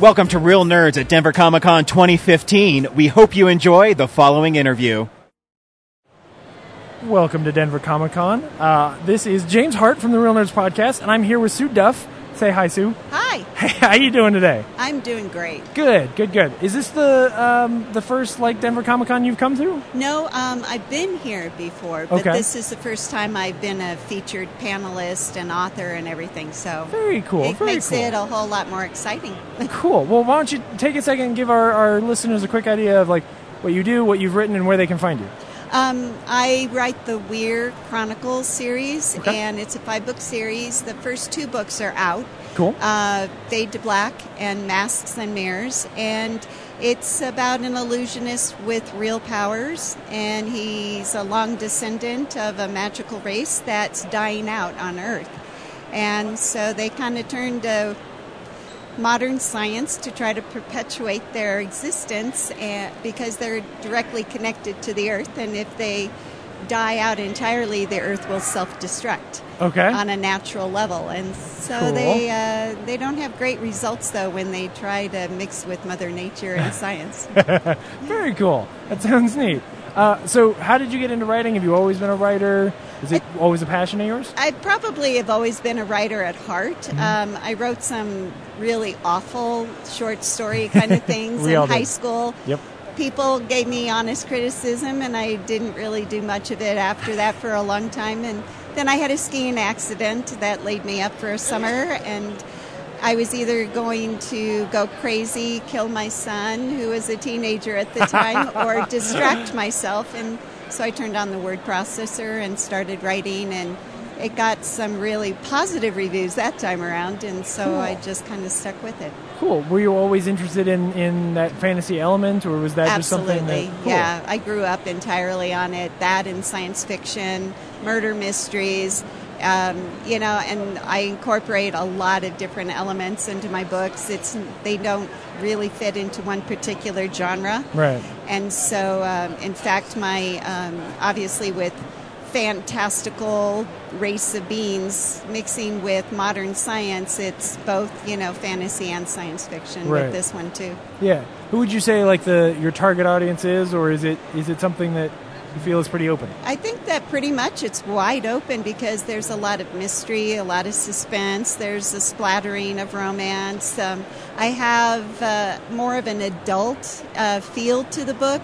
Welcome to Real Nerds at Denver Comic Con 2015. We hope you enjoy the following interview. Welcome to Denver Comic Con. Uh, this is James Hart from the Real Nerds Podcast, and I'm here with Sue Duff. Say hi, Sue. Hi, Hey, how you doing today? I'm doing great. Good, good, good. Is this the um, the first like Denver Comic Con you've come to? No, um, I've been here before, but Okay. this is the first time I've been a featured panelist and author and everything. So Very cool. it very makes cool. it a whole lot more exciting. Cool. Well, why don't you take a second and give our, our listeners a quick idea of like what you do, what you've written, and where they can find you. Um, I write the Weir Chronicles series, Okay. and it's a five book series. The first two books are out. Cool. uh, Fade to Black and Masks and Mirrors. And it's about an illusionist with real powers, and he's a long descendant of a magical race that's dying out on Earth. And so they kind of turned to modern science to try to perpetuate their existence because they're directly connected to the Earth, and if they die out entirely, the Earth will self destruct Okay. on a natural level, and so Cool. they uh, they don't have great results though when they try to mix with Mother Nature and science. Very cool. That sounds neat. Uh, so, how did you get into writing? Have you always been a writer? Is it always a passion of yours? I probably have always been a writer at heart. Mm-hmm. Um, I wrote some really awful short story kind of things in high did. school. Yep. People gave me honest criticism, and I didn't really do much of it after that for a long time. And then I had a skiing accident that laid me up for a summer, and I was either going to go crazy, kill my son, who was a teenager at the time, or distract myself. And so I turned on the word processor and started writing, and it got some really positive reviews that time around. And so I just kind of stuck with it. Cool. Were you always interested in, in that fantasy element, or was that just something Absolutely, that? Cool. yeah. I grew up entirely on it. That and science fiction, murder mysteries, um, you know, and I incorporate a lot of different elements into my books. It's they don't really fit into one particular genre, Right. and so um, in fact, my um, obviously with fantastical race of beings mixing with modern science it's both you know fantasy and science fiction Right. with this one too Yeah. Who would you say like the your target audience is, or is it is it something that you feel is pretty open? I think that pretty much it's wide open because there's a lot of mystery, a lot of suspense. There's a splattering of romance. Um, I have uh, more of an adult uh, feel to the book,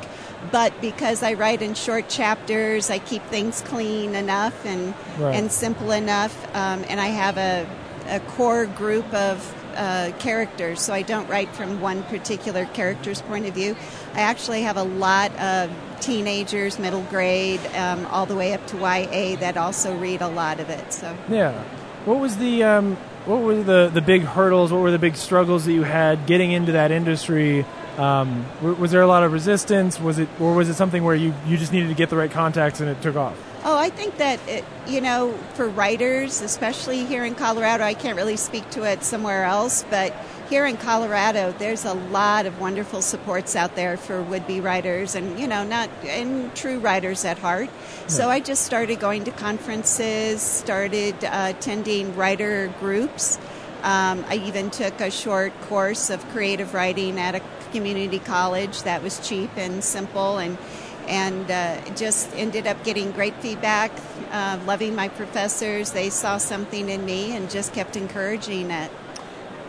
but because I write in short chapters, I keep things clean enough and Right. and simple enough, um, and I have a, a core group of uh, characters, so I don't write from one particular character's point of view. I actually have a lot of teenagers, middle grade, um, all the way up to YA that also read a lot of it. So Yeah. What was the um, what were the the big hurdles? What were the big struggles that you had getting into that industry? Um, was there a lot of resistance? Was it or was it something where you you just needed to get the right contacts and it took off? Oh, I think that, it, you know, for writers, especially here in Colorado, I can't really speak to it somewhere else, but here in Colorado, there's a lot of wonderful supports out there for would be writers and, you know, not, and true writers at heart. So I just started going to conferences, started uh, attending writer groups. Um, I even took a short course of creative writing at a community college that was cheap and simple and and uh, just ended up getting great feedback, uh, loving my professors. They saw something in me and just kept encouraging it.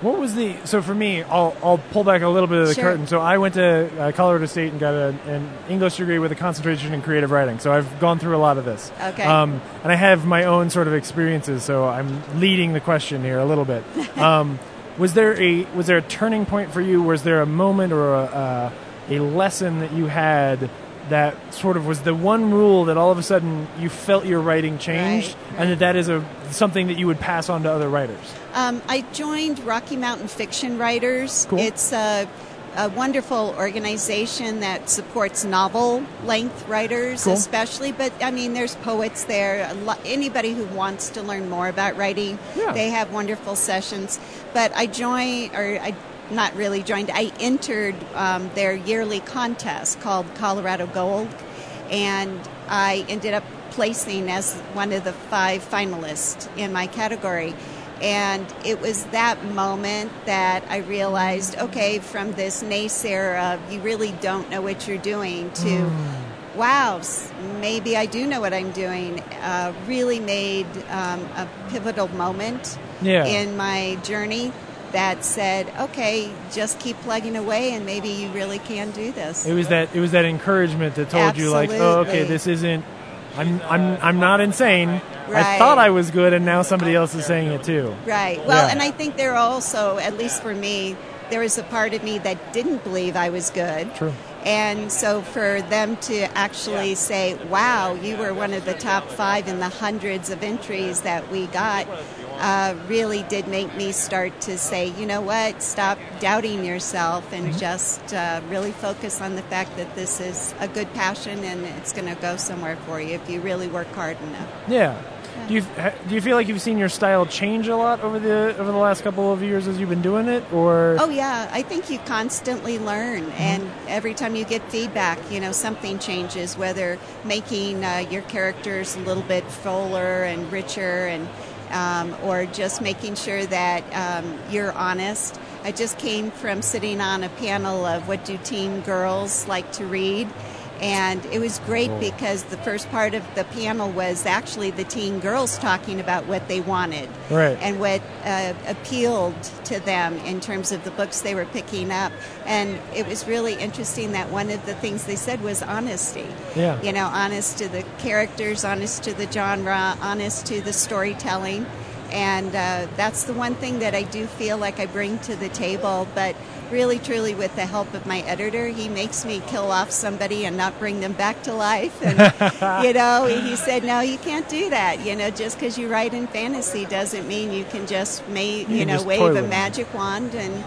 What was the so for me? I'll I'll pull back a little bit of the Sure. curtain. So I went to uh, Colorado State and got a, an English degree with a concentration in creative writing. So I've gone through a lot of this. Okay. Um, and I have my own sort of experiences. So I'm leading the question here a little bit. Um, was there a was there a turning point for you? Was there a moment or a, a, a lesson that you had? That sort of was the one rule that all of a sudden you felt your writing changed, Right, and that that is a something that you would pass on to other writers. Um, I joined Rocky Mountain Fiction Writers. Cool. It's a, a wonderful organization that supports novel length writers, Cool. especially. But I mean, there's poets there. Lo- anybody who wants to learn more about writing, Yeah. they have wonderful sessions. But I joined, or I not really joined. I entered um, their yearly contest called Colorado Gold, and I ended up placing as one of the five finalists in my category. And it was that moment that I realized okay, from this naysayer of you really don't know what you're doing to wow, maybe I do know what I'm doing, uh, really made um, a pivotal moment Yeah. in my journey that said, okay, just keep plugging away and maybe you really can do this. It was that it was that encouragement that told you like, oh, okay, this isn't. I'm I'm I'm not insane. I thought I was good, and now somebody else is saying it too. Right. Well, Yeah. and I think there also, at least for me, there was a part of me that didn't believe I was good. True. And so for them to actually say, wow, you were one of the top five in the hundreds of entries that we got, uh, really did make me start to say, you know what, stop doubting yourself and Mm-hmm. just uh, really focus on the fact that this is a good passion and it's going to go somewhere for you if you really work hard enough. Yeah. Do you do you feel like you've seen your style change a lot over the over the last couple of years as you've been doing it, or Oh yeah, I think you constantly learn, Mm-hmm. and every time you get feedback, you know something changes. Whether making uh, your characters a little bit fuller and richer, and um, or just making sure that um, you're honest. I just came from sitting on a panel of what do teen girls like to read. And it was great because the first part of the panel was actually the teen girls talking about what they wanted Right. and what uh, appealed to them in terms of the books they were picking up. And it was really interesting that one of the things they said was honesty. Yeah. You know, honest to the characters, honest to the genre, honest to the storytelling. And uh, that's the one thing that I do feel like I bring to the table. But really, truly, with the help of my editor, he makes me kill off somebody and not bring them back to life. And, you know, he said, no, you can't do that. You know, just because you write in fantasy doesn't mean you can just, ma- you, can know, wave a magic wand and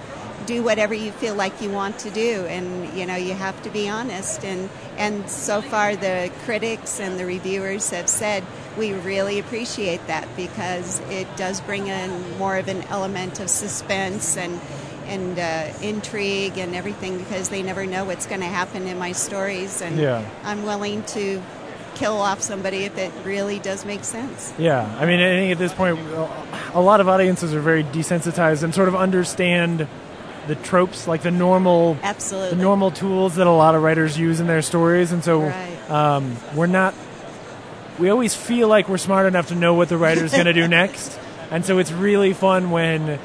do whatever you feel like you want to do and you know you have to be honest and and so far the critics and the reviewers have said we really appreciate that because it does bring in more of an element of suspense and and uh, intrigue and everything because they never know what's going to happen in my stories and Yeah. I'm willing to kill off somebody if it really does make sense. Yeah, I mean, I think at this point, a lot of audiences are very desensitized and sort of understand the tropes, like the normal, Absolutely. the normal tools that a lot of writers use in their stories, and so Right. um, we're not. We always feel like we're smart enough to know what the writer's going to do next, and so it's really fun when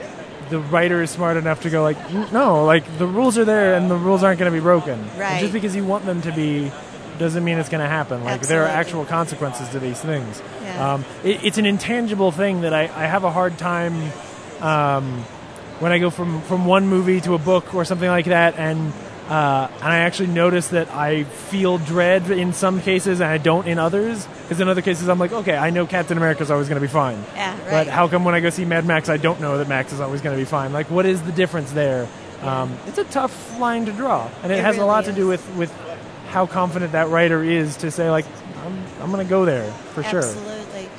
the writer is smart enough to go like, no, like the rules are there and the rules aren't going to be broken. And Right. just because you want them to be doesn't mean it's going to happen. Like there are actual consequences to these things. Yeah. Um, it, it's an intangible thing that I, I have a hard time um, when I go from, from one movie to a book or something like that, and uh, and I actually notice that I feel dread in some cases and I don't in others. Because in other cases, I'm like, okay, I know Captain America's always going to be fine. Yeah, But how come when I go see Mad Max, I don't know that Max is always going to be fine? Like, what is the difference there? Um, it's a tough line to draw, and it, It has a really lot to do with, with how confident that writer is to say, like, I'm, I'm going to go there for sure.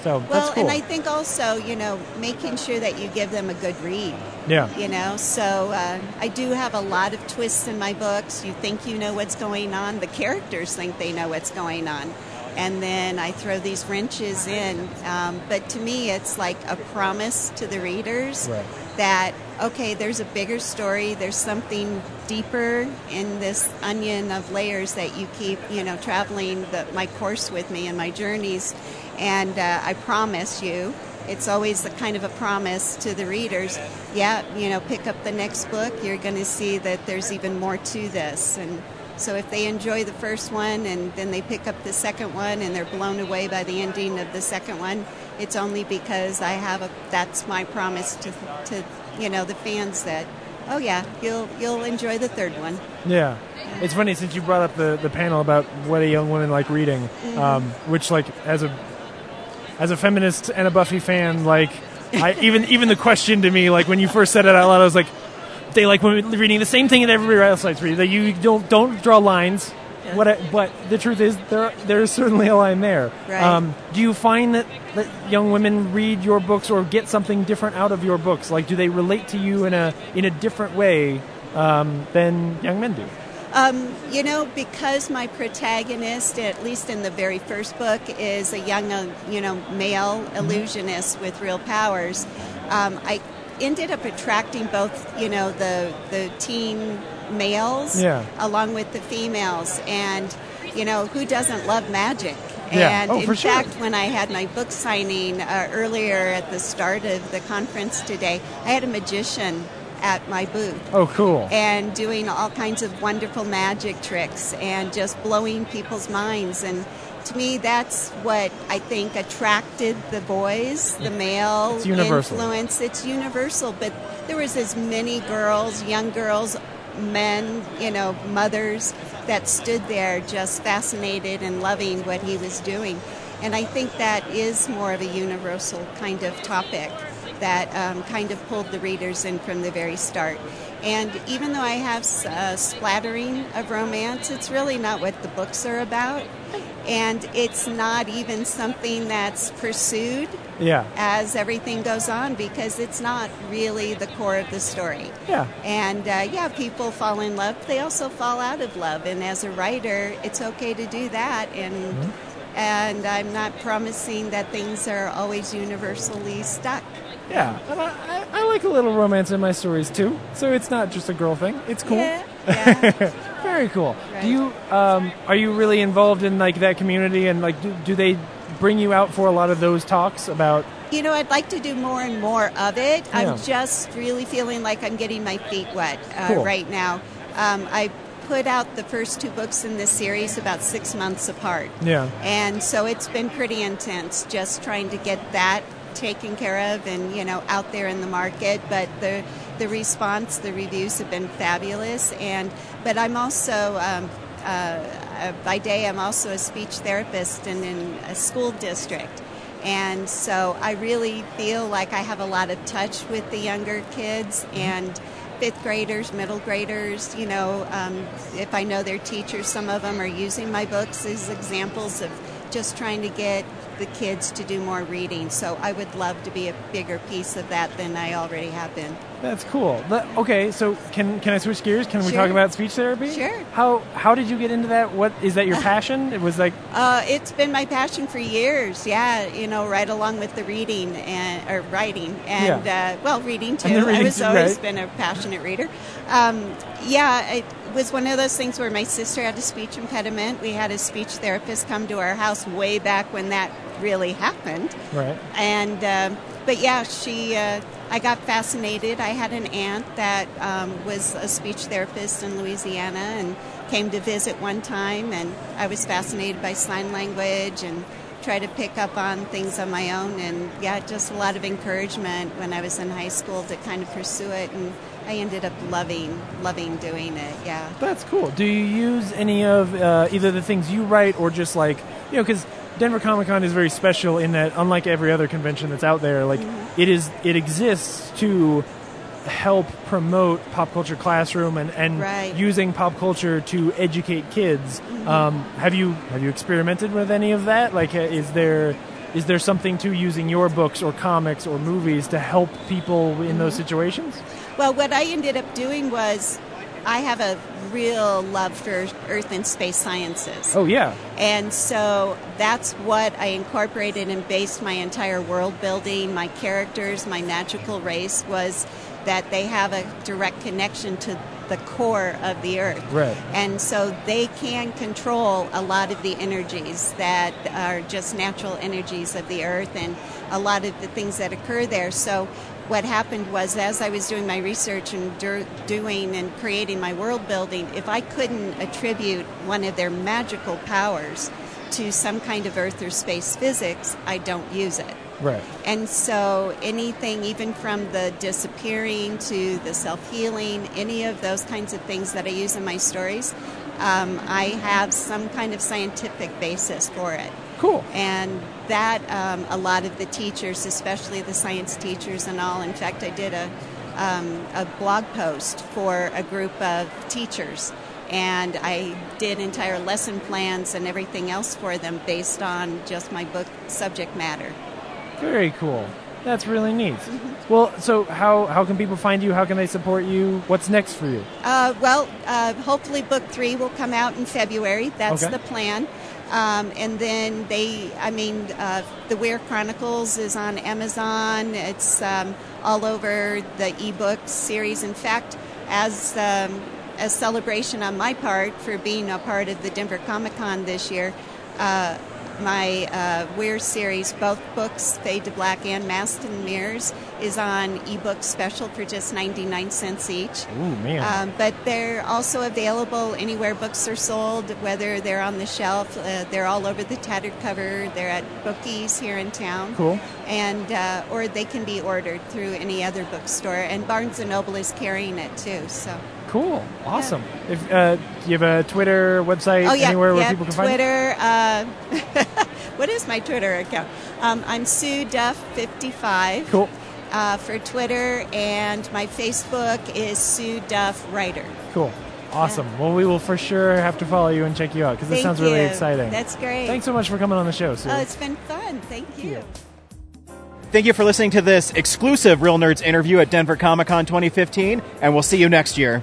So, well, cool. and I think also, you know, making sure that you give them a good read. Yeah. You know, so uh, I do have a lot of twists in my books. You think you know what's going on, the characters think they know what's going on. And then I throw these wrenches in. Um, but to me, it's like a promise to the readers Right. that, okay, there's a bigger story, there's something deeper in this onion of layers that you keep, you know, traveling the, my course with me and my journeys. And uh, I promise you it's always the kind of a promise to the readers. Yeah, you know, pick up the next book. You're going to see that there's even more to this, and so if they enjoy the first one and then they pick up the second one and they're blown away by the ending of the second one, it's only because I have a. That's my promise to to you know the fans that oh yeah, you'll you'll enjoy the third one. Yeah. It's funny since you brought up the, the panel about what a young woman like reading, Mm-hmm. um, which like as a as a feminist and a Buffy fan, like I even even the question to me, like when you first said it out loud, I was like, they like women reading the same thing that everybody else likes reading. That you don't don't draw lines. What I, but the truth is there there's certainly a line there. Um, do you find that, that young women read your books or get something different out of your books? Like, do they relate to you in a in a different way um, than young men do? Um, you know, because my protagonist, at least in the very first book, is a young, uh, you know, male illusionist with real powers, um, I ended up attracting both, you know, the the teen males Yeah. along with the females, and you know, who doesn't love magic? Yeah. And Oh, in for sure. fact, when I had my book signing uh, earlier at the start of the conference today, I had a magician at my booth Oh, cool. and doing all kinds of wonderful magic tricks and just blowing people's minds. And to me, that's what I think attracted the boys, the male It's influence. It's universal, but there was as many girls, young girls, men, you know, mothers that stood there just fascinated and loving what he was doing. And I think that is more of a universal kind of topic that um, kind of pulled the readers in from the very start. And even though I have a splattering of romance, it's really not what the books are about. And it's not even something that's pursued Yeah. as everything goes on because it's not really the core of the story. Yeah. And uh, yeah, people fall in love. They also fall out of love. And as a writer, it's okay to do that. And Mm-hmm. and I'm not promising that things are always universally stuck. Yeah. And I, I, I like a little romance in my stories too. So it's not just a girl thing. It's cool. Yeah, yeah. Very cool. Right. Do you um, are you really involved in like that community and like do, do they bring you out for a lot of those talks about you know, I'd like to do more and more of it. Yeah. I'm just really feeling like I'm getting my feet wet uh, Cool. right now. Um, I put out the first two books in this series about six months apart. yeah. And so it's been pretty intense just trying to get that taken care of and, you know, out there in the market. But the, the response, the reviews have been fabulous. And, but I'm also, um, uh, uh, by day, I'm also a speech therapist and in a school district. And so I really feel like I have a lot of touch with the younger kids and fifth graders, middle graders. You know, um, if I know their teachers, some of them are using my books as examples of just trying to get the kids to do more reading. So I would love to be a bigger piece of that than I already have been. That's cool. Okay, so can can I switch gears? Can we talk about speech therapy? Sure. How how did you get into that? What is that your passion? It was like Uh, it's been my passion for years. Yeah, you know, right along with the reading and or writing and uh, well, reading too. Reading I was too, always right. been a passionate reader. Um, yeah, it was one of those things where my sister had a speech impediment. We had a speech therapist come to our house way back when that really happened. right. And um, but yeah, she. Uh, I got fascinated. I had an aunt that um, was a speech therapist in Louisiana and came to visit one time, and I was fascinated by sign language and try to pick up on things on my own. And yeah, just a lot of encouragement when I was in high school to kind of pursue it, and I ended up loving loving doing it. Yeah. That's cool. Do you use any of uh, either the things you write or just like you know because Denver Comic Con is very special in that unlike every other convention that's out there, like Mm-hmm. it is it exists to help promote pop culture classroom and, and Right. Mm-hmm. using pop culture to educate kids. Um, have you have you experimented with any of that? Like, uh, is there is there something to using your books or comics or movies to help people in those Mm-hmm. situations? Well, what I ended up doing was I have a real love for Earth and space sciences. Oh yeah, And so that's what I incorporated and based my entire world building, my characters, my magical race was that they have a direct connection to the core of the earth. Right. And so they can control a lot of the energies that are just natural energies of the earth and a lot of the things that occur there. So what happened was as I was doing my research and doing and creating my world building, if I couldn't attribute one of their magical powers to some kind of earth or space physics, I don't use it. Right. And so anything, even from the disappearing to the self healing, any of those kinds of things that I use in my stories, um, I have some kind of scientific basis for it. Cool. And that um, a lot of the teachers, especially the science teachers and all, in fact, I did a, um, a blog post for a group of teachers. And I did entire lesson plans and everything else for them based on just my book subject matter. Very cool. That's really neat. Well, so how how can people find you? How can they support you? What's next for you? Uh, well, uh, hopefully, book three will come out in February. That's Okay. the plan. Um, and then they, I mean, uh, The Weir Chronicles is on Amazon. It's um, all over the ebook series. In fact, as um, a celebration on my part for being a part of the Denver Comic Con this year, uh, my uh, Weir series, both books, Fade to Black and Masked and Mirrors, is on ebook special for just 99 cents each. Ooh, man. Um, but they're also available anywhere books are sold, whether they're on the shelf. Uh, they're all over the tattered cover. They're at bookies here in town. Cool. And uh, or they can be ordered through any other bookstore. And Barnes and Noble is carrying it too. So. Cool. Awesome. If uh, do you have a Twitter website Oh yeah, anywhere where people can find you? Twitter. Uh, what is my Twitter account? Um, I'm Sue Duff 55 Cool. uh, for Twitter, and my Facebook is Sue Duff Writer. Cool. Awesome. Well, we will for sure have to follow you and check you out because this Thank sounds really you. exciting. That's great. Thanks so much for coming on the show, Sue. Oh, it's been fun. Thank you. Thank you for listening to this exclusive Real Nerds interview at Denver Comic Con 2015, and we'll see you next year.